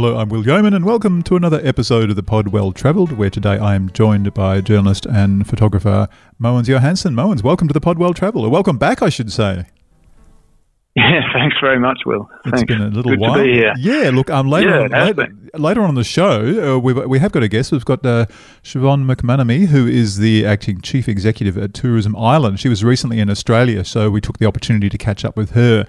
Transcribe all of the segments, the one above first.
Hello, I'm Will Yeoman, and welcome to another episode of the Pod Well Travelled, where today I am joined by journalist and photographer Mogens Johansen. Mogens, welcome to the Pod Well Travelled, or welcome back, I should say. Yeah, thanks very much, Will. It's thanks. been a little Good while. to be here. Yeah, look, um, later, Yeah, on, later, later on the show, uh, we've, we have got a guest. We've got uh, Siobhan McManamy, who is the acting chief executive at Tourism Ireland. She was recently in Australia, so we took the opportunity to catch up with her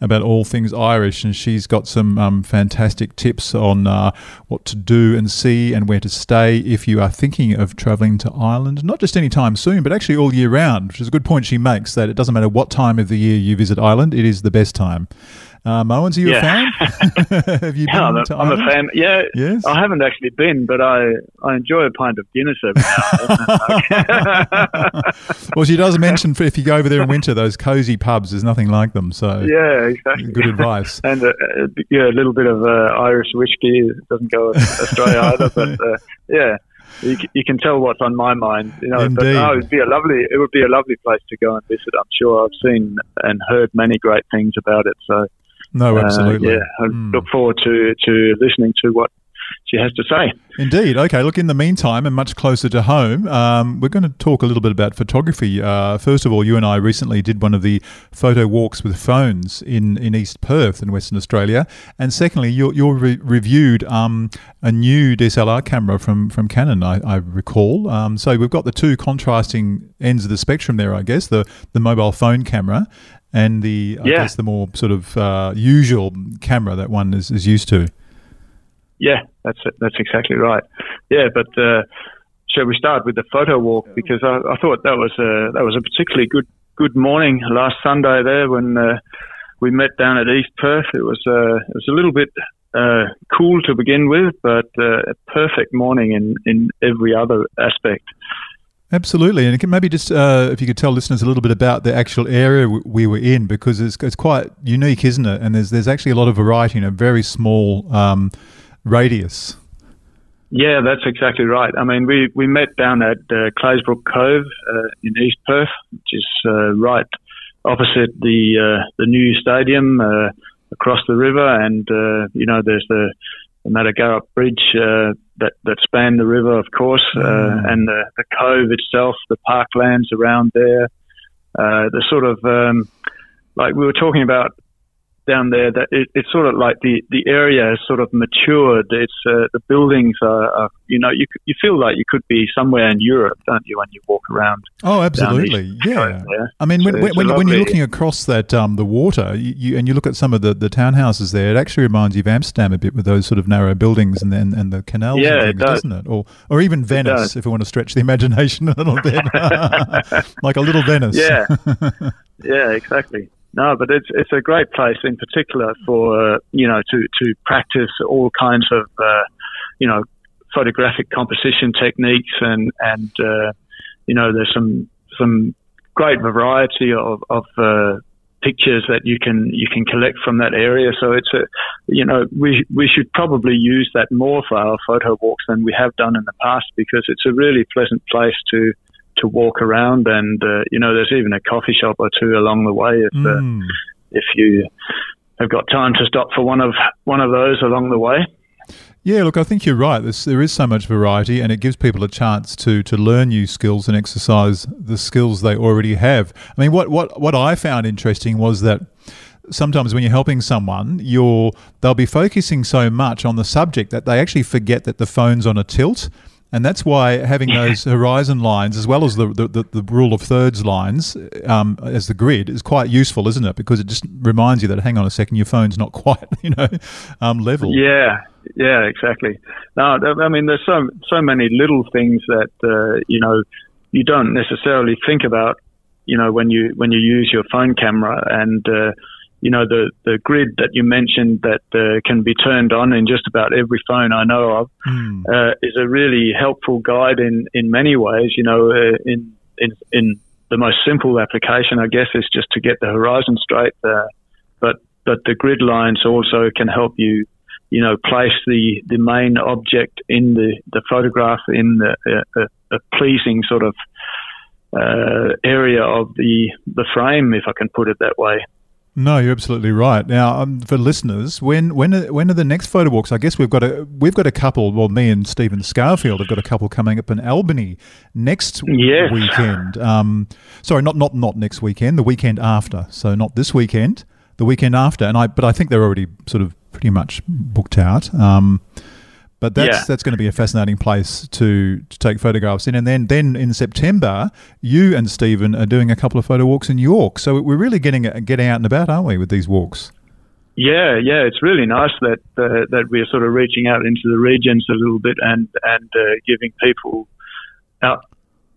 about all things Irish, and she's got some um, fantastic tips on uh, what to do and see and where to stay if you are thinking of travelling to Ireland, not just anytime soon, but actually all year round, which is a good point she makes that it doesn't matter what time of the year you visit Ireland, it is the best time. Uh, Mogens, are you Yeah. a fan? Have you been Yeah, I'm, a, to I'm a fan. Yeah, Yes. I haven't actually been, but I, I enjoy a pint of Guinness every now well, she does mention if you go over there in winter, those cosy pubs, there's nothing like them. So, yeah, exactly. good advice. And uh, uh, yeah, a little bit of uh, Irish whiskey doesn't go Australia either, but uh, yeah. You, you can tell what's on my mind, you know. But Indeed. no, it'd be a lovely. It would be a lovely place to go and visit. I'm sure I've seen and heard many great things about it. So No, uh, absolutely. yeah, I Mm. look forward to to listening to what she has to say. Indeed. Okay. Look, in the meantime, and much closer to home, um, we're going to talk a little bit about photography. Uh, first of all, you and I recently did one of the photo walks with phones in, in East Perth in Western Australia. And secondly, you, you re- reviewed um, a new DSLR camera from, from Canon, I, I recall. Um, so we've got the two contrasting ends of the spectrum there, I guess the, the mobile phone camera and the, I Yeah. guess, the more sort of uh, usual camera that one is, is used to. Yeah, that's it. That's exactly right. Yeah, but uh, shall we start with the photo walk because I, I thought that was a that was a particularly good good morning last Sunday there when uh, we met down at East Perth. It was uh, it was a little bit uh, cool to begin with, but uh, a perfect morning in in every other aspect. Absolutely, and can maybe just uh, if you could tell listeners a little bit about the actual area w- we were in because it's, it's quite unique, isn't it? And there's there's actually a lot of variety in a very small um, radius. Yeah, that's exactly right. I mean, we, we met down at uh, Claisebrook Cove uh, in East Perth, which is uh, right opposite the uh, the new stadium uh, across the river, and uh, you know there's the, the Bridge uh, that that span the river, of course, uh, Mm. and the, the cove itself, the parklands around there, uh, the sort of um, like we were talking about down there that it, it's sort of like the, the area has sort of matured. It's uh, the buildings are, are you know you you feel like you could be somewhere in Europe, don't you, when you walk around? Oh, absolutely, yeah. I mean, when, So when, when, when you're looking across that um, the water, you, you, and you look at some of the, the townhouses there, it actually reminds you of Amsterdam a bit with those sort of narrow buildings and then and the canals, Yeah, and it does. doesn't it? Or or even Venice, if we want to stretch the imagination a little bit, like a little Venice. Yeah, yeah, exactly. No, but it's it's a great place in particular for uh, you know to to practice all kinds of uh, you know photographic composition techniques and and uh, you know there's some some great variety of of uh, pictures that you can you can collect from that area. So it's a you know we we should probably use that more for our photo walks than we have done in the past because it's a really pleasant place to to walk around and uh, you know there's even a coffee shop or two along the way if uh, Mm. if you have got time to stop for one of one of those along the way. Yeah, look, I think you're right. There's, there is so much variety, and it gives people a chance to to learn new skills and exercise the skills they already have. I mean, what what what I found interesting was that sometimes when you're helping someone, you're they'll be focusing so much on the subject that they actually forget that the phone's on a tilt. And that's why having those horizon lines, as well as the, the, the, rule of thirds lines um, as the grid, is quite useful, isn't it? Because it just reminds you that, hang on a second, your phone's not quite, you know, um, level. Yeah, yeah, exactly. No, I mean, there's so so many little things that uh, you know you don't necessarily think about, you know, when you when you use your phone camera, and uh, you know the the grid that you mentioned that uh, can be turned on in just about every phone I know of Hmm. uh, is a really helpful guide in in many ways. You know, uh, in in in the most simple application, I guess, is just to get the horizon straight. Uh, but but the grid lines also can help you, you know, place the, the main object in the, the photograph in the, uh, a, a pleasing sort of uh, area of the the frame, if I can put it that way. No, you're absolutely right. Now, um, for listeners, when when are, when are the next photo walks? I guess we've got a we've got a couple. Well, me and Stephen Scourfield have got a couple coming up in Albany next yes. weekend. Um, sorry, not not not next weekend. The weekend after. So not this weekend. The weekend after. And I but I think they're already sort of pretty much booked out. Um, but that's yeah. that's going to be a fascinating place to, to take photographs in. And then then in September, you and Stephen are doing a couple of photo walks in York. So we're really getting getting out and about, aren't we, with these walks? Yeah, yeah, it's really nice that uh, that we're sort of reaching out into the regions a little bit and and uh, giving people out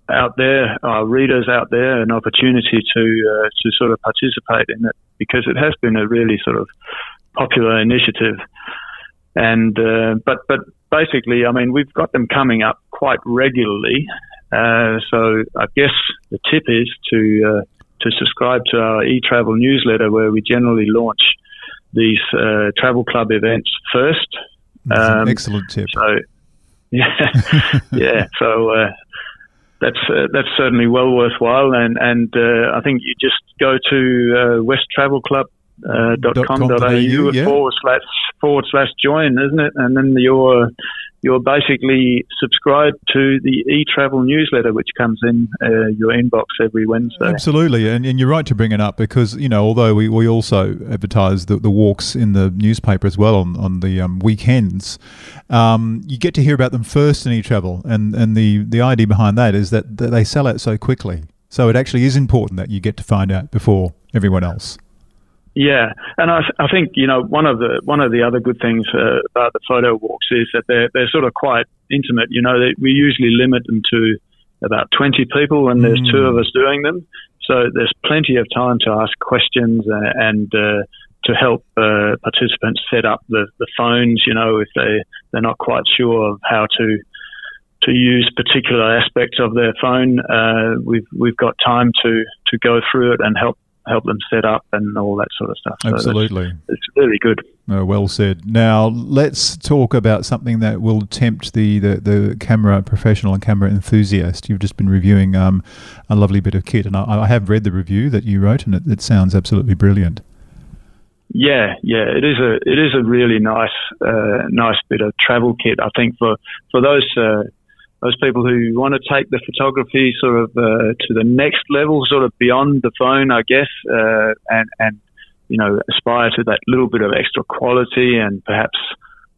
out there, our readers out there, an opportunity to uh, to sort of participate in it because it has been a really sort of popular initiative. And uh, but but basically, I mean, we've got them coming up quite regularly. Uh, so I guess the tip is to uh, to subscribe to our e-travel newsletter, where we generally launch these uh, travel club events first. Um, excellent tip. So yeah, yeah. So uh, that's uh, that's certainly well worthwhile, and and uh, I think you just go to uh, West Travel Club uh, dot com dot au yeah. forward slash forward slash join, isn't it? And then you're you're basically subscribed to the e-travel newsletter, which comes in uh, your inbox every Wednesday. Absolutely, and, and you're right to bring it up because you know although we, we also advertise the, the walks in the newspaper as well on on the um, weekends, um, you get to hear about them first in e-travel, and and the the idea behind that is that, that they sell out so quickly. So it actually is important that you get to find out before everyone else. Yeah, and I, I think you know one of the one of the other good things uh, about the photo walks is that they're they're sort of quite intimate. You know, they, we usually limit them to about twenty people, and there's mm. two of us doing them. So there's plenty of time to ask questions uh, and uh, to help uh, participants set up the, the phones. You know, if they they're not quite sure of how to to use particular aspects of their phone, uh, we've we've got time to to go through it and help help them set up and all that sort of stuff. So Absolutely. It's really good. Oh, well said. Now, let's talk about something that will tempt the, the, the camera professional and camera enthusiast. You've just been reviewing um, a lovely bit of kit, and I, I, have read the review that you wrote, and it, it, sounds absolutely brilliant. Yeah, yeah, it is a it is a really nice uh, nice bit of travel kit. I think for for those uh, those people who want to take the photography sort of uh, to the next level, sort of beyond the phone, I guess, uh, and and you know aspire to that little bit of extra quality and perhaps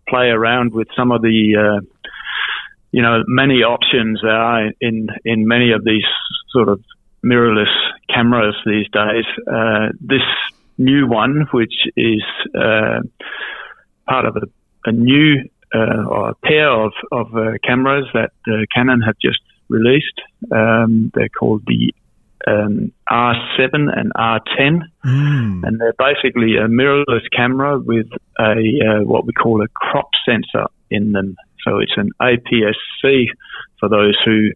play around with some of the uh, you know many options there are in in many of these sort of mirrorless cameras these days. Uh, this new one, which is uh, part of a, a new uh, or a pair of, of uh, cameras that uh, Canon have just released. Um, they're called the um, R7 and R10, mm. and they're basically a mirrorless camera with a uh, what we call a crop sensor in them. So it's an APS-C for those who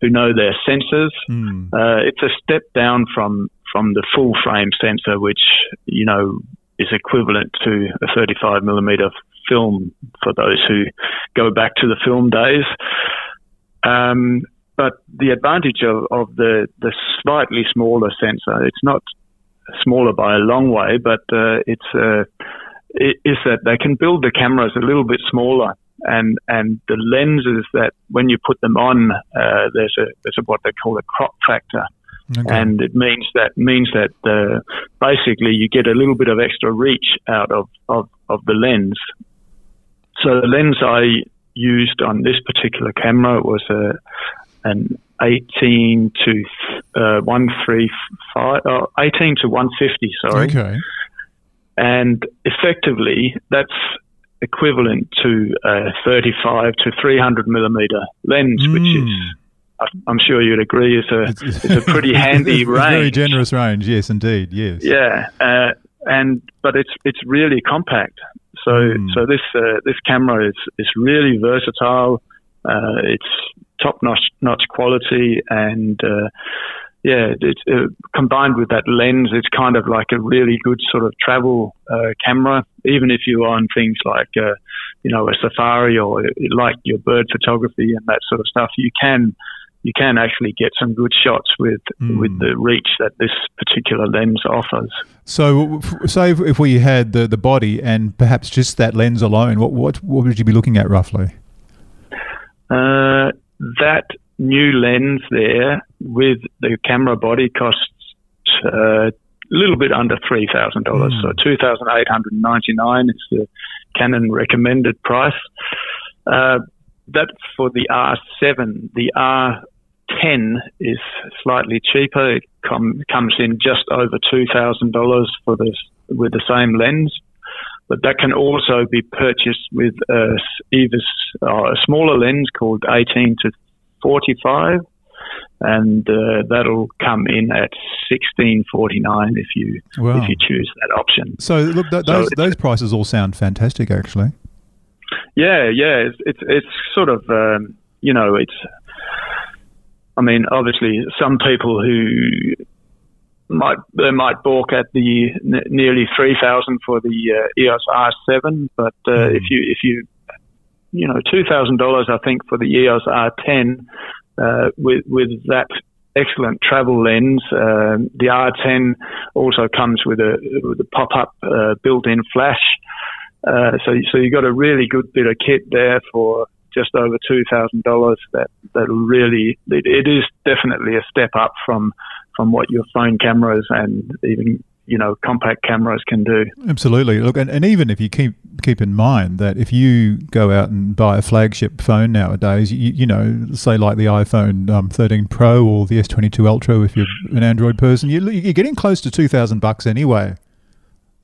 who know their sensors. Mm. Uh, it's a step down from from the full frame sensor, which you know is equivalent to a 35 millimeter film for those who go back to the film days. Um, but the advantage of, of the, the slightly smaller sensor, it's not smaller by a long way, but uh, it's uh, it, is that they can build the cameras a little bit smaller, and and the lenses that when you put them on, uh, there's a there's a, what they call a crop factor, Okay. And it means that means that uh, basically you get a little bit of extra reach out of, of, of the lens. So the lens I used on this particular camera was a an 18 to uh, 135, uh, 18 to 150, sorry. Okay. And effectively, that's equivalent to a 35 to 300 millimeter lens, mm. which is hmm. I'm sure you'd agree is a it's, a pretty handy range. Very generous range, yes, indeed, yes. Yeah, uh, and but it's it's really compact. So mm. so this uh, this camera is is really versatile. Uh, it's top notch notch quality and. Uh, yeah, it's uh, combined with that lens. It's kind of like a really good sort of travel uh, camera. Even if you're on things like, you know, a safari or like your bird photography and that sort of stuff, you can you can actually get some good shots with mm. with the reach that this particular lens offers. So, say if, if we had the, the body and perhaps just that lens alone, what what what would you be looking at roughly? Uh, that new lens there with the camera body costs uh, a little bit under three thousand dollars. Mm. So two thousand eight hundred ninety nine is the Canon recommended price. Uh, that's for the R7. The R10 is slightly cheaper. It com- comes in just over two thousand dollars for this with the same lens. But that can also be purchased with a, either uh, a smaller lens called 18 to 45, and uh, that'll come in at 16.49 if you wow. if you choose that option. So look, th- those so those prices all sound fantastic, actually. Yeah, yeah, it's it's, it's sort of um, you know it's. I mean, obviously, some people who might they might balk at the n- nearly three thousand for the uh, EOS R7, but uh, mm. if you if you you know two thousand dollars, I think for the EOS R10 uh, with with that excellent travel lens. Uh, the R10 also comes with a with a pop up uh, built in flash. Uh, so, so you got a really good bit of kit there for just over two thousand dollars. That that really it, it is definitely a step up from from what your phone cameras and even you know compact cameras can do. Absolutely. Look, and, and even if you keep keep in mind that if you go out and buy a flagship phone nowadays, you, you know, say like the iPhone um, 13 Pro or the S22 Ultra, if you're an Android person, you, you're getting close to two thousand bucks anyway.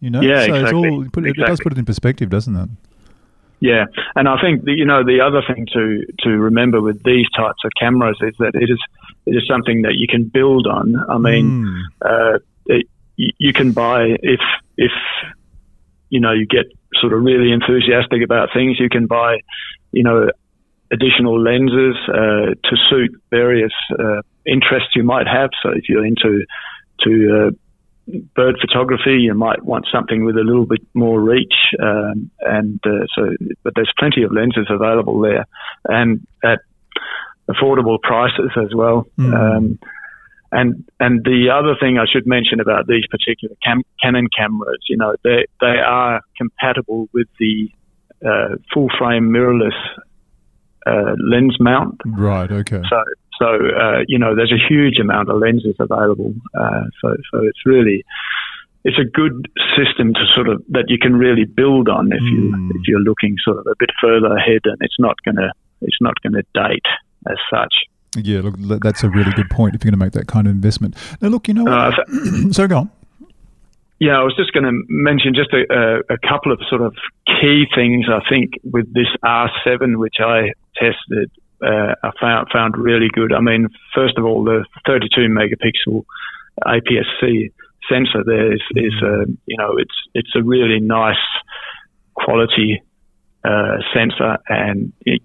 You know, yeah, so exactly. All, it, exactly. it does put it in perspective, doesn't it? Yeah, and I think the, you know the other thing to to remember with these types of cameras is that it is it is something that you can build on. I mean, mm. uh, it, you can buy if if you know you get sort of really enthusiastic about things, you can buy you know additional lenses uh, to suit various uh, interests you might have. So if you're into to uh, bird photography, you might want something with a little bit more reach, um, and uh, so. But there's plenty of lenses available there, and at affordable prices as well. Mm. Um, and and the other thing I should mention about these particular cam- Canon cameras, you know, they they are compatible with the uh, full frame mirrorless uh, lens mount. Right. Okay. So so, uh, you know, there's a huge amount of lenses available. Uh, so, so it's really, it's a good system to sort of that you can really build on if you mm. if you're looking sort of a bit further ahead, and it's not gonna it's not gonna date as such. Yeah, look, that's a really good point if you're going to make that kind of investment. Now, look, you know, uh, so, so go on. Yeah, I was just going to mention just a, a, a, couple of sort of key things I think with this R7, which I tested uh, I found found really good. I mean, first of all, the 32 megapixel APS-C sensor there is, is a, you know it's it's a really nice quality uh, sensor and it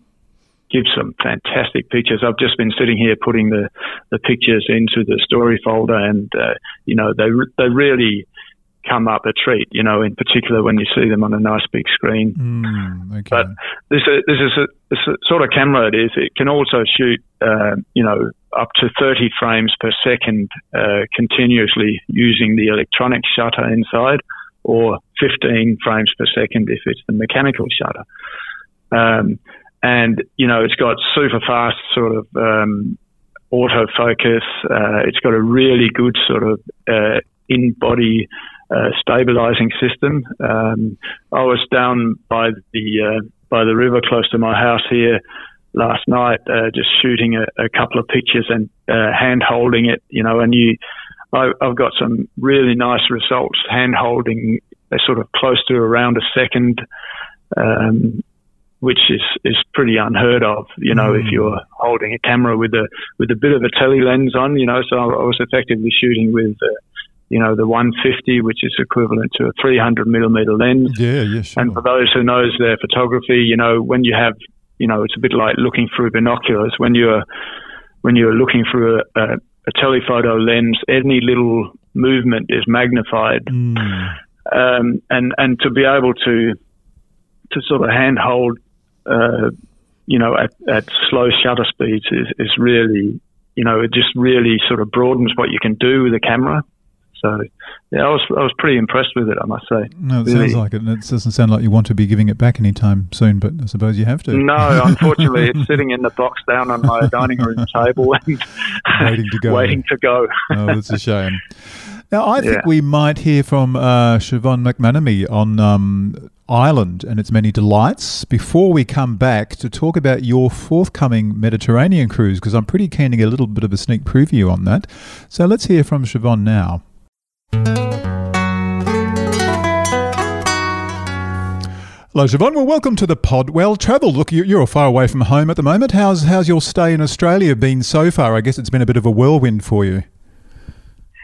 gives some fantastic pictures. I've just been sitting here putting the the pictures into the story folder and uh, you know they they really come up a treat, you know, in particular when you see them on a nice big screen. Mm, okay. But this, this is a, this sort of camera it is. It can also shoot, uh, you know, up to 30 frames per second uh, continuously using the electronic shutter inside, or 15 frames per second if it's the mechanical shutter. Um, and you know, it's got super fast sort of um, autofocus. Uh, it's got a really good sort of uh, in-body uh, stabilizing system. Um, I was down by the uh, by the river close to my house here last night, uh, just shooting a, a, couple of pictures and uh, hand holding it. You know, and you, I, have got some really nice results hand holding. They're sort of close to around a second. Um, which is, is pretty unheard of, you know, mm. if you're holding a camera with a with a bit of a tele lens on, you know. So I was effectively shooting with uh, you know, the 150, which is equivalent to a 300 millimeter lens. Yeah, yeah, sure. And for those who knows their photography, you know, when you have, you know, it's a bit like looking through binoculars. When you're when you're looking through a, a, a telephoto lens, any little movement is magnified. Mm. Um, and and to be able to to sort of handhold, uh, you know, at, at slow shutter speeds is, is really, you know, it just really sort of broadens what you can do with a camera. So yeah, I was I was pretty impressed with it. I must say. No, it really. sounds like it, and it doesn't sound like you want to be giving it back anytime soon. But I suppose you have to. No, unfortunately, it's sitting in the box down on my dining room table and waiting to go. Waiting to go. oh, that's a shame. Now, I think yeah. we might hear from uh, Siobhan McManamy on um, Ireland and its many delights before we come back to talk about your forthcoming Mediterranean cruise, because I'm pretty keen to get a little bit of a sneak preview on that. So let's hear from Siobhan now. Hello, Siobhan. Well, welcome to the pod. Well travelled. Look, you're far away from home at the moment. How's how's your stay in Australia been so far? I guess it's been a bit of a whirlwind for you.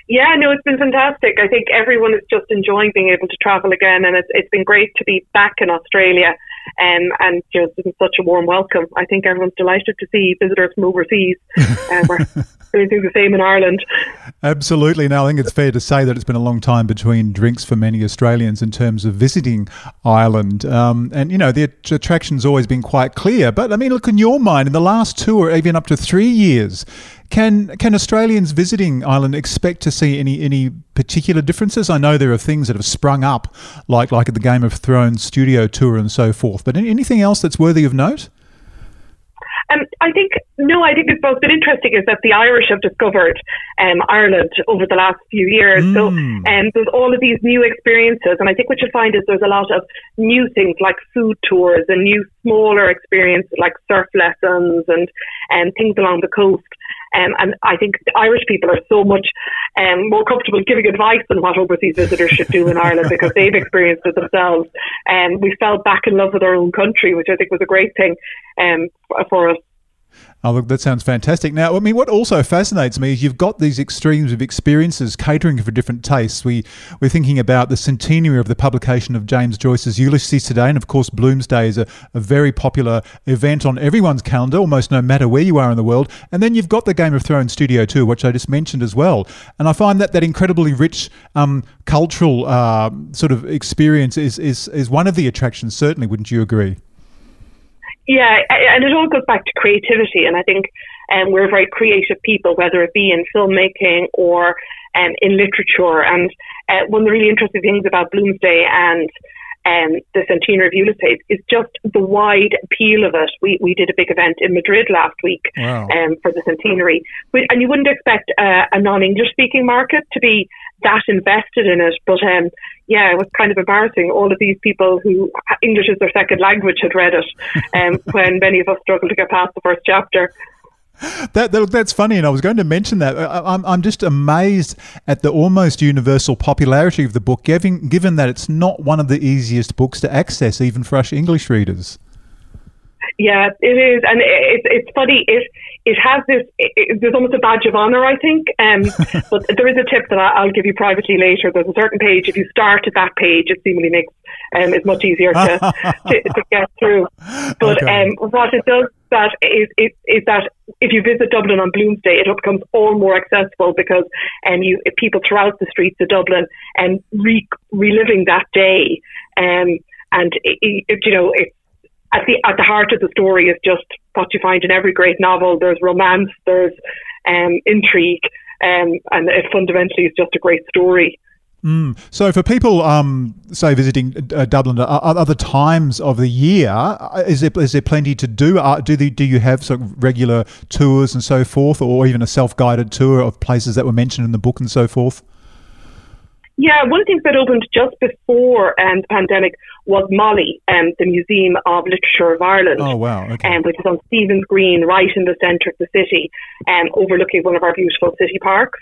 Yeah, no, it's been fantastic. I think everyone is just enjoying being able to travel again, and it's it's been great to be back in Australia, um, and just such a warm welcome. I think everyone's delighted to see visitors from overseas. uh, we're doing the same in Ireland. Absolutely. Now, I think it's fair to say that it's been a long time between drinks for many Australians in terms of visiting Ireland, um, and you know the attraction's always been quite clear. But I mean, look in your mind, in the last two or even up to three years can can Australians visiting Ireland expect to see any any particular differences? I know there are things that have sprung up, like like at the Game of Thrones studio tour and so forth. But anything else that's worthy of note? Um, I think no. I think it's both been interesting is that the Irish have discovered um, Ireland over the last few years. Mm. So um, there's all of these new experiences, and I think what you'll find is there's a lot of new things like food tours and new smaller experiences like surf lessons and and things along the coast. Um, and I think the Irish people are so much um, more comfortable giving advice than what overseas visitors should do in Ireland because they've experienced it themselves. And um, we fell back in love with our own country, which I think was a great thing um, for us. Oh, look, that sounds fantastic. Now, I mean, what also fascinates me is you've got these extremes of experiences catering for different tastes. We, we're thinking about the centenary of the publication of James Joyce's Ulysses today, and of course, Bloomsday is a, a very popular event on everyone's calendar, almost no matter where you are in the world. And then you've got the Game of Thrones Studio too, which I just mentioned as well. And I find that that incredibly rich um, cultural uh, sort of experience is, is, is one of the attractions, certainly, wouldn't you agree? Yeah, and it all goes back to creativity, and I think um, we're very creative people, whether it be in filmmaking or um, in literature. And uh, one of the really interesting things about Bloomsday and um, the centenary of Ulysses is just the wide appeal of it. We we did a big event in Madrid last week wow. um, for the centenary, and you wouldn't expect uh, a non-English speaking market to be that invested in it. But um, yeah, it was kind of embarrassing. All of these people who English is their second language had read it, um, when many of us struggled to get past the first chapter. That, that, that's funny, and I was going to mention that. I, am I'm just amazed at the almost universal popularity of the book, given given that it's not one of the easiest books to access, even for us English readers. Yeah, it is, and it's it's funny. It it has this. It, there's almost a badge of honor, I think. Um, but there is a tip that I'll give you privately later. There's a certain page. If you start at that page, it seemingly makes um, it's much easier to, to, to get through. But okay. um, what it does that is, is, is that if you visit Dublin on Bloomsday, it becomes all more accessible because um, you people throughout the streets of Dublin and um, re- reliving that day. Um, and it, it, you know, it's at the at the heart of the story is just what you find in every great novel. There's romance, there's um, intrigue, um, and it fundamentally is just a great story. Mm. So, for people, um, say visiting uh, Dublin at other times of the year, uh, is there is there plenty to do? Uh, do the, do you have sort of regular tours and so forth, or even a self guided tour of places that were mentioned in the book and so forth? Yeah, one of the things that opened just before um, the pandemic was MoLI, um, the Museum of Literature of Ireland. Oh, wow. Okay. Um, which is on Stephen's Green, right in the centre of the city, um, overlooking one of our beautiful city parks.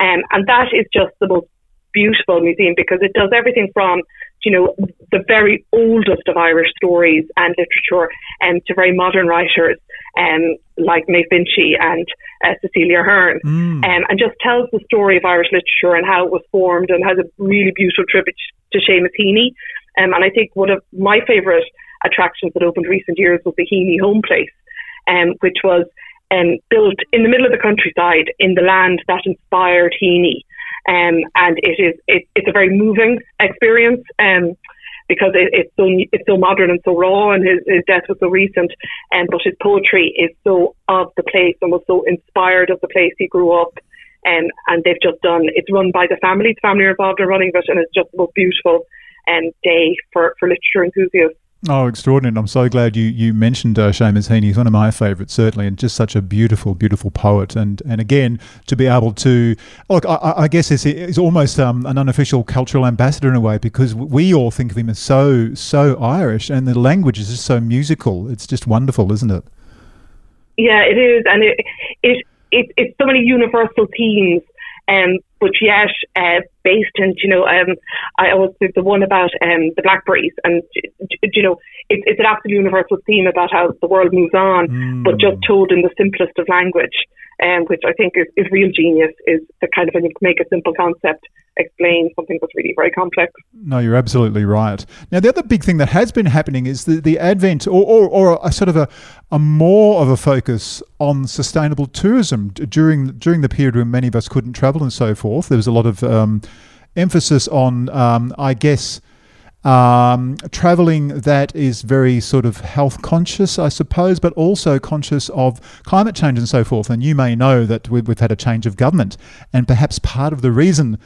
Um, and that is just the most beautiful museum because it does everything from you know the very oldest of Irish stories and literature and um, to very modern writers um, like Maeve Binchy and uh, Cecelia Ahern mm. um, and just tells the story of Irish literature and how it was formed and has a really beautiful tribute to Seamus Heaney. Um, and I think one of my favourite attractions that opened recent years was the Heaney Home Place um, which was um, built in the middle of the countryside in the land that inspired Heaney. Um, and it is it, it's a very moving experience. Um, because it, it's so it's so modern and so raw, and his, his death was so recent. Um, but his poetry is so of the place and was so inspired of the place he grew up. Um, and they've just done, it's run by the family, the family are involved in running it, and it's just the most beautiful um, day for, for literature enthusiasts. Oh, extraordinary. I'm so glad you, you mentioned uh, Seamus Heaney. He's one of my favourites, certainly, and just such a beautiful, beautiful poet. And and again, to be able to, look, I, I guess he's, he's almost um, an unofficial cultural ambassador in a way because we all think of him as so, so Irish, and the language is just so musical. It's just wonderful, isn't it? Yeah, it is. And it, it, it it's so many universal themes um, but yet uh, based in, you know, um, I did the one about um, the blackberries, and you know, it, it's an absolute universal theme about how the world moves on, mm. but just told in the simplest of language um, which I think is, is real genius, is the kind of when you make a simple concept explain something that's really very complex. No, you're absolutely right. Now, the other big thing that has been happening is the, the advent or, or, or a sort of a, a more of a focus on sustainable tourism during during the period when many of us couldn't travel and so forth. There was a lot of um, emphasis on, um, I guess, um, traveling that is very sort of health conscious, I suppose, but also conscious of climate change and so forth. And you may know that we've, we've had a change of government, and perhaps part of the reason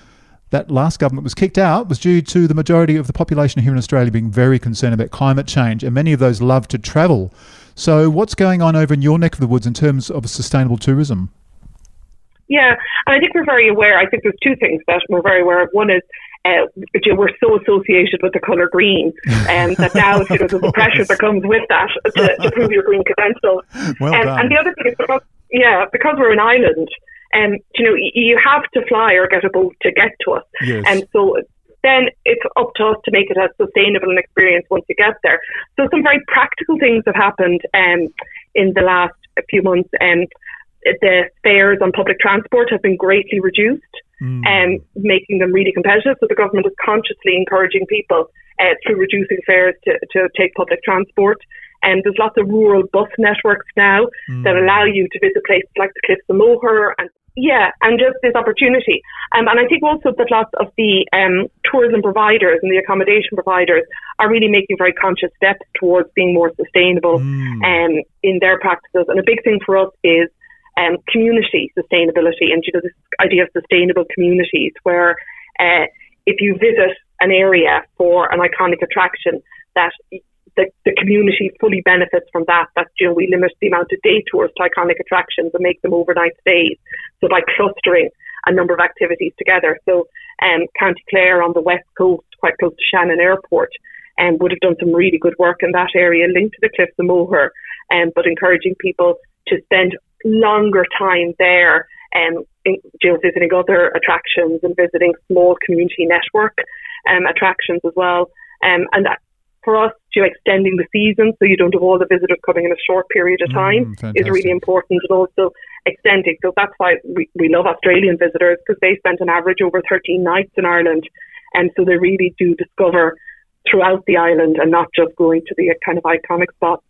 that last government was kicked out was due to the majority of the population here in Australia being very concerned about climate change, and many of those love to travel. So, what's going on over in your neck of the woods in terms of sustainable tourism? Yeah, and I think we're very aware. I think there's two things that we're very aware of. One is uh, we're so associated with the colour green um, that now you know, there's the pressure that comes with that to, to prove your green credentials. Well um, and the other thing is because, yeah, because we're an island, um, you know, you have to fly or get a boat to get to us. Yes. And so then it's up to us to make it as sustainable an experience once you get there. So some very practical things have happened um, in the last few months. Um, the fares on public transport have been greatly reduced mm. and um, making them really competitive. So the government is consciously encouraging people uh, through reducing fares to, to take public transport. And there's lots of rural bus networks now mm. that allow you to visit places like the Cliffs of Moher and yeah, and just this opportunity. Um, and I think also that lots of the um, tourism providers and the accommodation providers are really making very conscious steps towards being more sustainable mm. um, in their practices. And a big thing for us is um, community sustainability and you know this idea of sustainable communities where uh, if you visit an area for an iconic attraction that the, the community fully benefits from that. That you know we limit the amount of day tours to iconic attractions and make them overnight stays. So by clustering a number of activities together. So um, County Clare on the west coast, quite close to Shannon Airport, and um, would have done some really good work in that area, linked to the Cliffs of Moher, um, but encouraging people to spend longer time there um, in, you know, visiting other attractions and visiting small community network um, attractions as well. Um, and that, for us, you know, extending the season so you don't have all the visitors coming in a short period of time mm, is really important, and also extending. So that's why we, we love Australian visitors because they spend an average over 13 nights in Ireland, and so they really do discover throughout the island and not just going to the kind of iconic spots.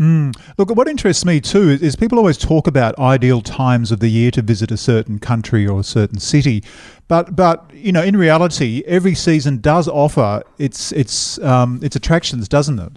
Mm. Look, what interests me too is, is, people always talk about ideal times of the year to visit a certain country or a certain city, but but you know in reality, every season does offer its its um, its attractions, doesn't it?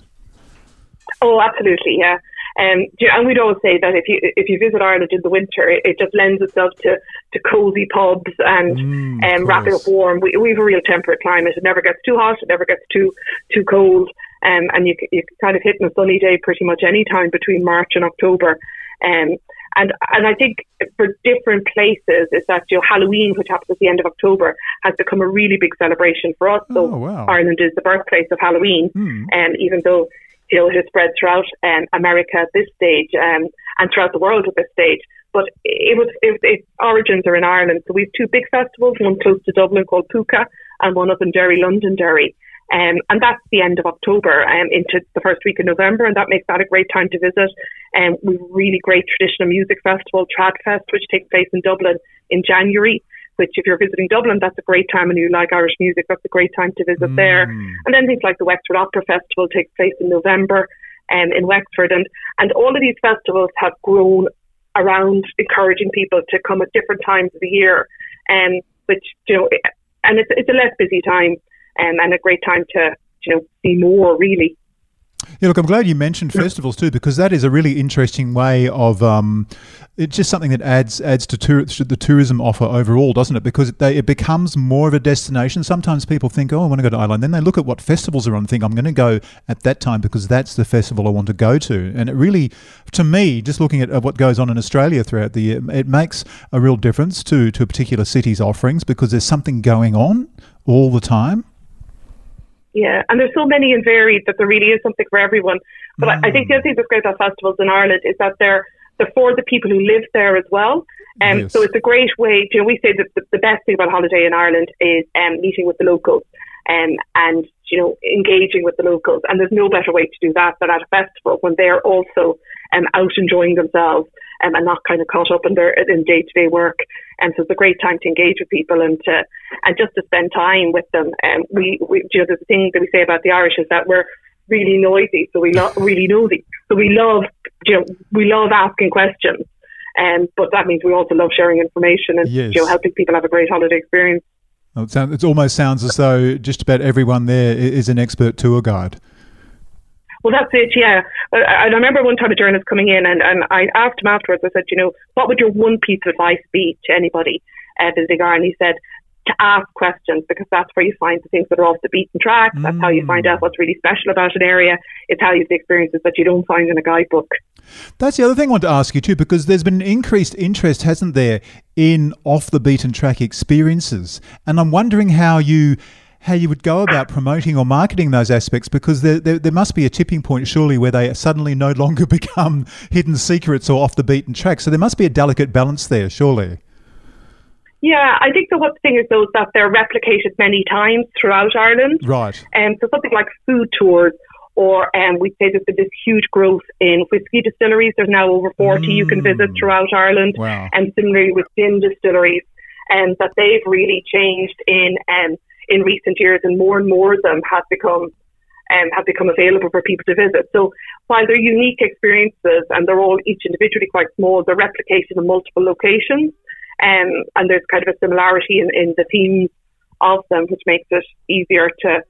Oh, absolutely, yeah. Um, and we'd always say that if you if you visit Ireland in the winter, it, it just lends itself to, to cosy pubs and mm, um, wrapping up warm. We, we have a real temperate climate. It never gets too hot. It never gets too too cold. Um, and you you kind of hit in a sunny day pretty much any time between March and October. Um, and and I think for different places is that you know, Halloween, which happens at the end of October, has become a really big celebration for us. So oh, wow. Ireland is the birthplace of Halloween, mm. and even though you know it has spread throughout um, America at this stage um, and throughout the world at this stage. But it was it, its origins are in Ireland. So we have two big festivals, one close to Dublin called Púca, and one up in Derry, Londonderry. Um, and that's the end of October um, into the first week of November, and that makes that a great time to visit. Um, we've a really great traditional music festival, Tradfest, which takes place in Dublin in January. Which, if you're visiting Dublin, that's a great time, and you like Irish music, that's a great time to visit mm. there. And then things like the Wexford Opera Festival takes place in November um, in Wexford, and and all of these festivals have grown around encouraging people to come at different times of the year, and um, which you know, and it's it's a less busy time um, and a great time to you know see more really. Yeah, look, I'm glad you mentioned festivals too, because that is a really interesting way of. Um, it's just something that adds adds to, tour, to the tourism offer overall, doesn't it? Because it, they, it becomes more of a destination. Sometimes people think, "Oh, I want to go to Ireland." Then they look at what festivals are on, and think, "I'm going to go at that time because that's the festival I want to go to." And it really, to me, just looking at, at what goes on in Australia throughout the year, it makes a real difference to to a particular city's offerings because there's something going on all the time. Yeah, and there's so many and varied that there really is something for everyone. But mm. I, I, think the other thing that's great about festivals in Ireland is that they're they're for the people who live there as well. Um, yes. So it's a great way. You know, we say that the, the best thing about holiday in Ireland is um, meeting with the locals um, and you know engaging with the locals. And there's no better way to do that than at a festival when they're also um, out enjoying themselves um, and not kind of caught up in their in day to day work. And so it's a great time to engage with people and to and just to spend time with them. And um, we, we you know, a thing that we say about the Irish is that we're really noisy, so we lo- really nosy, so we love you know we love asking questions. Um, but that means we also love sharing information and yes. you know helping people have a great holiday experience. It, sounds, it almost sounds as though just about everyone there is an expert tour guide. Well, that's it, yeah. And I remember one time a journalist coming in and, and I asked him afterwards, I said, you know, what would your one piece of advice be to anybody uh, visiting Ireland? He said, to ask questions because that's where you find the things that are off the beaten track. That's mm. how you find out what's really special about an area. It's how you the experiences that you don't find in a guidebook. That's the other thing I want to ask you too, because there's been an increased interest, hasn't there, in off the beaten track experiences, and I'm wondering how you how you would go about promoting or marketing those aspects because there, there, there, must be a tipping point, surely, where they suddenly no longer become hidden secrets or off the beaten track. So there must be a delicate balance there, surely. Yeah, I think the one thing is though that they're replicated many times throughout Ireland. Right. And um, so something like food tours, or um, we'd say there's been this huge growth in whiskey distilleries. There's now over 40 mm. you can visit mm. throughout Ireland. Wow. And similarly with gin distilleries, and um, that they've really changed in um, in recent years, and more and more of them have become um, have become available for people to visit. So while they're unique experiences and they're all each individually quite small, they're replicated in multiple locations, um, and there's kind of a similarity in, in the themes of them, which makes it easier to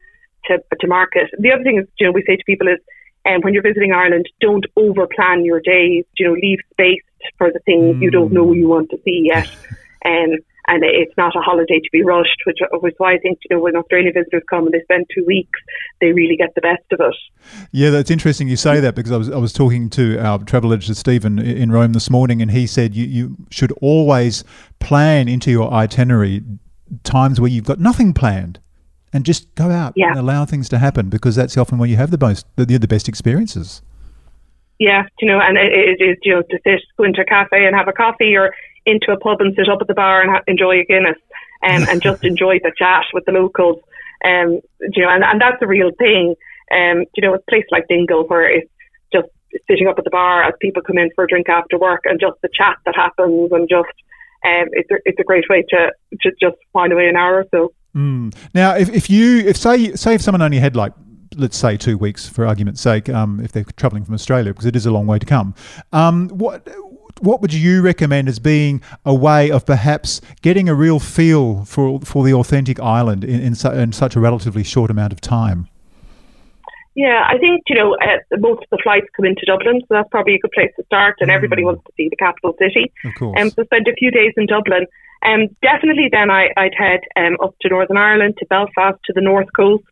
to to market. The other thing is, you know, we say to people is, um, when you're visiting Ireland, don't over plan your days. You know, leave space for the things mm. you don't know you want to see yet. Um, and it's not a holiday to be rushed, which, is why I think you know when Australian visitors come and they spend two weeks, they really get the best of it. Yeah, that's interesting you say that because I was I was talking to our travel editor Stephen in Rome this morning, and he said you you should always plan into your itinerary times where you've got nothing planned. And just go out yeah. and allow things to happen because that's often when you have the most the, the best experiences. Yeah, you know, and it is you know to sit, go into a cafe and have a coffee, or into a pub and sit up at the bar and ha- enjoy a Guinness um, and just enjoy the chat with the locals. Um, you know, and, and that's a real thing. Um, you know, a place like Dingle where it's just sitting up at the bar as people come in for a drink after work and just the chat that happens and just um, it's a, it's a great way to, to just find away an hour or so. Mm. Now, if, if you if say say if someone only had like let's say two weeks for argument's sake, um, if they're travelling from Australia because it is a long way to come, um, what what would you recommend as being a way of perhaps getting a real feel for for the authentic island in in, su- in such a relatively short amount of time? Yeah, I think you know uh, most of the flights come into Dublin, so that's probably a good place to start. And mm. everybody wants to see the capital city. Of course. Um, so spend a few days in Dublin. Um, definitely, then I, would head um, up to Northern Ireland, to Belfast, to the north coast,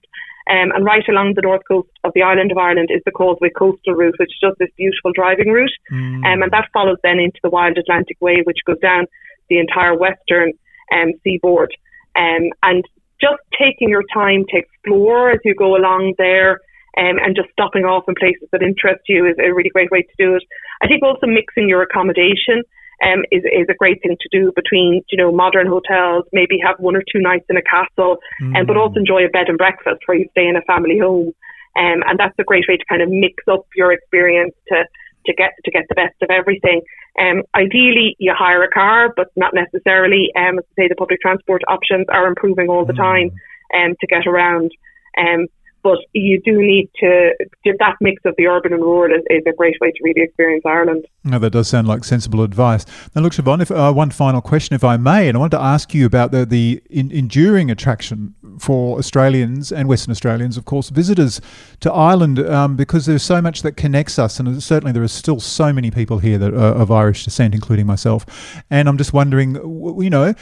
um, and right along the north coast of the island of Ireland is the Causeway Coastal Route, which is just this beautiful driving route. Mm. Um, and that follows then into the Wild Atlantic Way, which goes down the entire western um, seaboard. Um, and just taking your time to explore as you go along there um, and just stopping off in places that interest you is a really great way to do it. I think also mixing your accommodation um, is is a great thing to do between you know modern hotels. Maybe have one or two nights in a castle, mm. um, but also enjoy a bed and breakfast where you stay in a family home. Um, and that's a great way to kind of mix up your experience to to get to get the best of everything. Um, ideally, you hire a car, but not necessarily. Um, as I say, the public transport options are improving all the mm. time um, to get around. Um, but you do need to that mix of the urban and rural is, is, a great way to really experience Ireland. No, that does sound like sensible advice. Now, look, Siobhan, if, uh, one final question, if I may, and I wanted to ask you about the the in, enduring attraction for Australians and Western Australians, of course, visitors to Ireland um, because there's so much that connects us, and certainly there are still so many people here that are of Irish descent, including myself. And I'm just wondering, you know,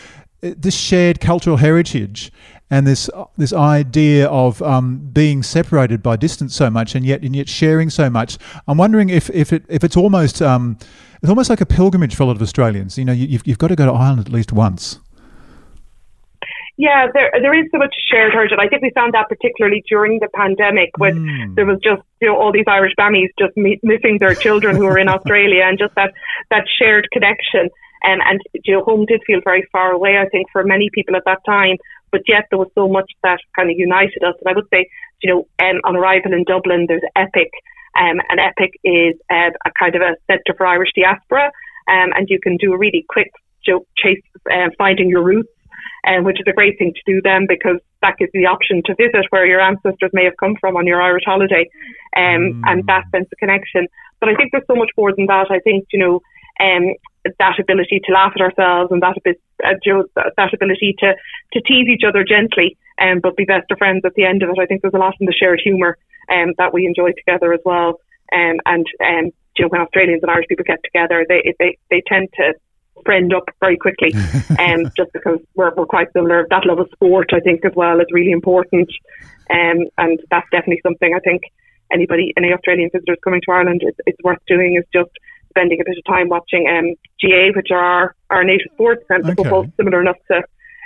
this shared cultural heritage and this this idea of um, being separated by distance so much and yet and yet sharing so much. I'm wondering if if it if it's almost um, it's almost like a pilgrimage for a lot of Australians. You know, you, you've, you've got to go to Ireland at least once. Yeah, there there is so much shared heritage. I think we found that particularly during the pandemic, when mm. there was just you know all these Irish mammies just missing their children who were in Australia, and just that that shared connection. Um, and you know, home did feel very far away. I think for many people at that time, but yet there was so much that kind of united us. And I would say, you know, um, on arrival in Dublin, there's Epic, um, and Epic is uh, a kind of a centre for Irish diaspora, um, and you can do a really quick joke chase, uh, finding your roots um, which is a great thing to do then because that gives you the option to visit where your ancestors may have come from on your Irish holiday um, mm. and that sense of connection. But I think there's so much more than that. I think, you know, um, that ability to laugh at ourselves and that, uh, that ability to, to tease each other gently um, but be best of friends at the end of it. I think there's a lot in the shared humour um, that we enjoy together as well. Um, and um, you know, when Australians and Irish people get together, they they they tend to friend up very quickly, um, just because we're, we're quite similar. That love of sport, I think, as well is really important, um, and that's definitely something I think anybody, any Australian visitors coming to Ireland, it's, it's worth doing is just spending a bit of time watching um, GAA, which are our, our native sports, and okay. football similar enough to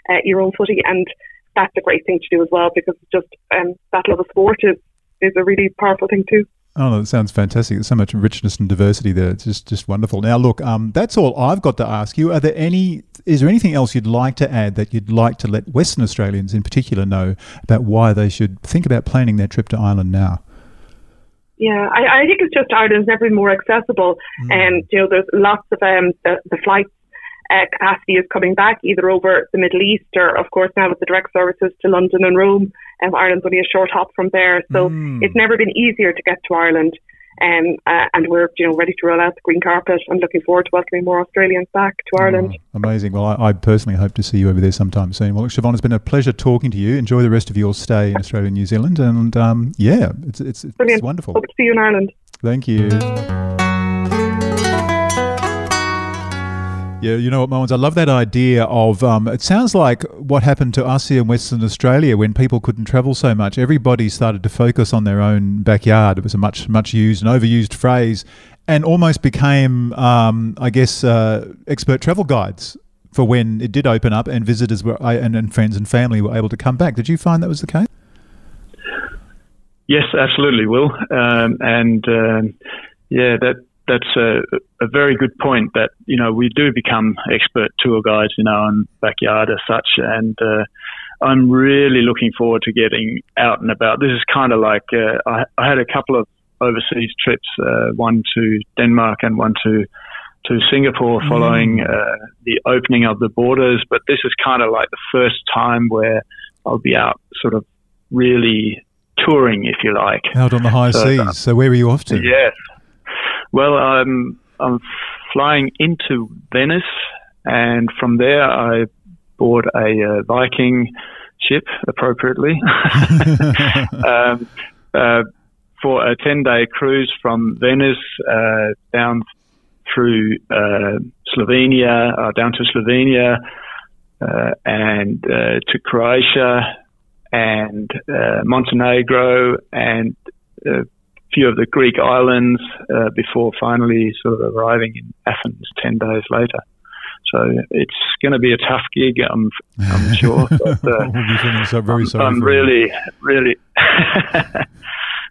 uh, your own footy, and that's a great thing to do as well because just um, that love of sport is is a really powerful thing too. Oh, no, that sounds fantastic. There's so much richness and diversity there. It's just, just wonderful. Now, look, um, that's all I've got to ask you. Are there any? Is there anything else you'd like to add that you'd like to let Western Australians, in particular, know about why they should think about planning their trip to Ireland now? Yeah, I, I think it's just Ireland's never been more accessible, mm. and you know, there's lots of um, the, the flights uh, capacity is coming back either over the Middle East or, of course, now with the direct services to London and Rome. Um, Ireland's only a short hop from there, so mm. it's never been easier to get to Ireland. Um, uh, and we're you know ready to roll out the green carpet and looking forward to welcoming more Australians back to Ireland. Oh, amazing. Well, I, I, personally hope to see you over there sometime soon. Well, Siobhan, it's been a pleasure talking to you. Enjoy the rest of your stay in Australia and New Zealand. And um, yeah, it's, it's, it's wonderful. Hope to see you in Ireland. Thank you. Yeah, you know what, Mogens? I love that idea of. Um, it sounds like what happened to us here in Western Australia when people couldn't travel so much. Everybody started to focus on their own backyard. It was a much, much used and overused phrase, and almost became, um, I guess, uh, expert travel guides for when it did open up and visitors were and, and friends and family were able to come back. Did you find that was the case? Yes, absolutely, Will. Um, and uh, yeah, that that's a, a, very good point that, you know, we do become expert tour guides in our own backyard as such. And uh, I'm really looking forward to getting out and about. This is kind of like uh, I, I, had a couple of overseas trips, uh, one to Denmark and one to to Singapore mm. following mm. the opening of the borders. But this is kind of like the first time where I'll be out sort of really touring, if you like. Out on the high so, seas. So where are you off to? Yes. Well, I'm I'm flying into Venice, and from there I board a uh, Viking ship, appropriately, um, uh, for a ten day cruise from Venice uh, down through uh, Slovenia, uh, down to Slovenia, uh, and to Croatia and Montenegro and few of the Greek islands uh, before finally sort of arriving in Athens 10 days later. So it's going to be a tough gig, I'm, I'm sure. But, uh, so very I'm, I'm really, really,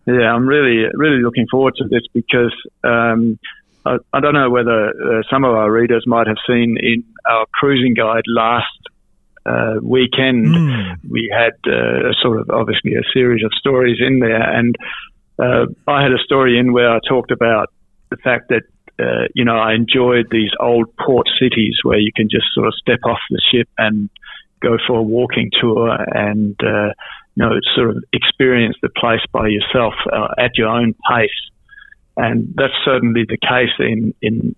yeah, I'm really, really looking forward to this because um, I, I, don't know whether uh, some of our readers might have seen in our cruising guide last uh, weekend, mm. we had uh, sort of obviously a series of stories in there, and uh, I had a story in where I talked about the fact that uh, you know I enjoyed these old port cities where you can just sort of step off the ship and go for a walking tour and uh, you know sort of experience the place by yourself uh, at your own pace. And that's certainly the case in in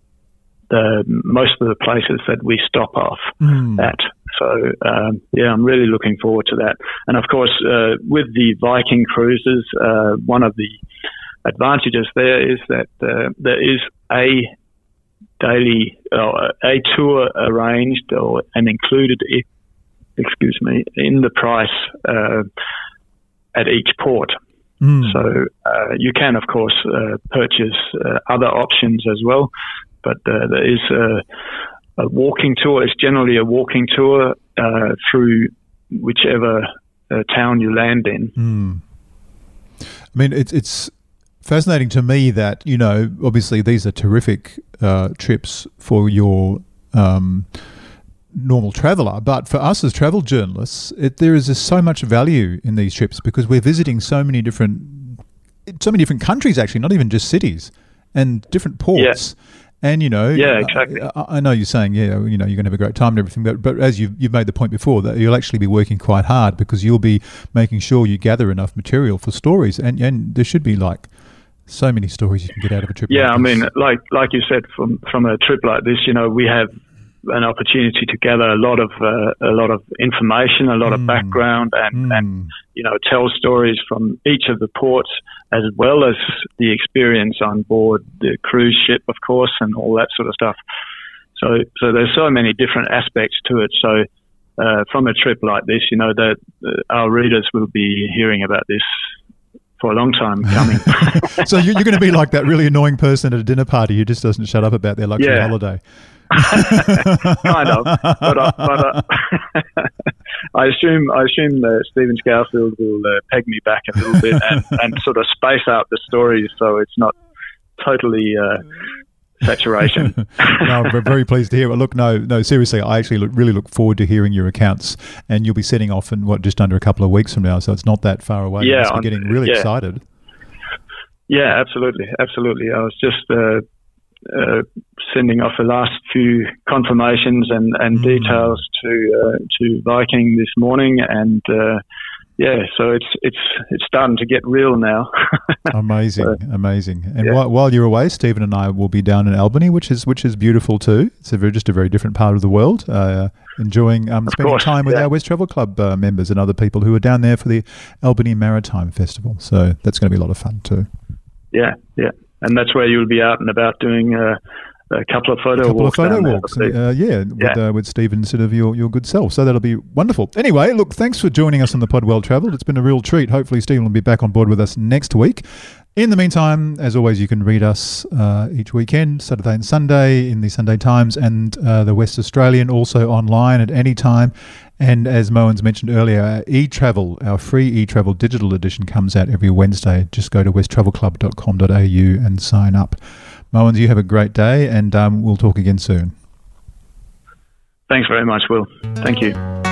the most of the places that we stop off mm. at. So um, yeah, I'm really looking forward to that. And of course, uh, with the Viking cruises, uh, one of the advantages there is that uh, there is a daily uh, a tour arranged or and included. Excuse me, in the price uh, at each port. Mm. So uh, you can, of course, uh, purchase uh, other options as well, but uh, there is a, walking tour. It's generally a walking tour uh, through whichever uh, town you land in. Mm. I mean, it's it's fascinating to me that you know, obviously, these are terrific trips for your. Um, normal traveller, but for us as travel journalists, it, there is so much value in these trips because we're visiting so many different, so many different countries. Actually, not even just cities and different ports. Yeah. And you know, yeah, exactly. I, I, know you're saying, yeah, you know, you're going to have a great time and everything, but but as you've you've made the point before that you'll actually be working quite hard because you'll be making sure you gather enough material for stories, and and there should be like so many stories you can get out of a trip. Yeah, like I mean, like like you said, from from a trip like this, you know, we have an opportunity to gather a lot of uh, a lot of information, a lot mm. of background, and, mm. and you know tell stories from each of the ports, as well as the experience on board the cruise ship, of course, and all that sort of stuff. So so there's so many different aspects to it. So. Uh, from a trip like this, you know that uh, our readers will be hearing about this for a long time coming. so you're, going to be like that really annoying person at a dinner party who just doesn't shut up about their luxury yeah. holiday. kind of, but, uh, but uh, I assume I assume that Stephen Scourfield will uh, peg me back a little bit and, and sort of space out the stories so it's not totally uh, saturation. no, I'm very pleased to hear it. Look, no, no, seriously, I actually look, really look forward to hearing your accounts, and you'll be setting off in what just under a couple of weeks from now, so it's not that far away. Yeah, I'm getting really yeah. excited. Yeah, absolutely, absolutely. I was just uh, uh, sending off the last few confirmations and, and mm. details to uh, to Viking this morning, and uh, yeah, so it's it's it's starting to get real now. amazing, so, amazing. And yeah. while, while you're away, Stephen and I will be down in Albany, which is which is beautiful too. It's a very, just a very different part of the world. Uh, enjoying um, spending course, time with yeah. our West Travel Club uh, members and other people who are down there for the Albany Maritime Festival. So that's going to be a lot of fun too. Yeah, yeah and that's where you'll be out and about doing uh, a couple of photo a couple walks. Of photo walks, uh, yeah, with, yeah. Uh, with Stephen instead of your, your good self. So that'll be wonderful. Anyway, look, thanks for joining us on the Pod Well Travelled. It's been a real treat. Hopefully, Stephen will be back on board with us next week. In the meantime, as always, you can read us uh, each weekend, Saturday and Sunday, in the Sunday Times and uh, the West Australian, also online at any time. And as Mogens mentioned earlier, our e-travel, our free e-travel digital edition comes out every Wednesday. Just go to westtravelclub.com.au and sign up. Mogens, you have a great day, and um, we'll talk again soon. Thanks very much, Will. Thank you.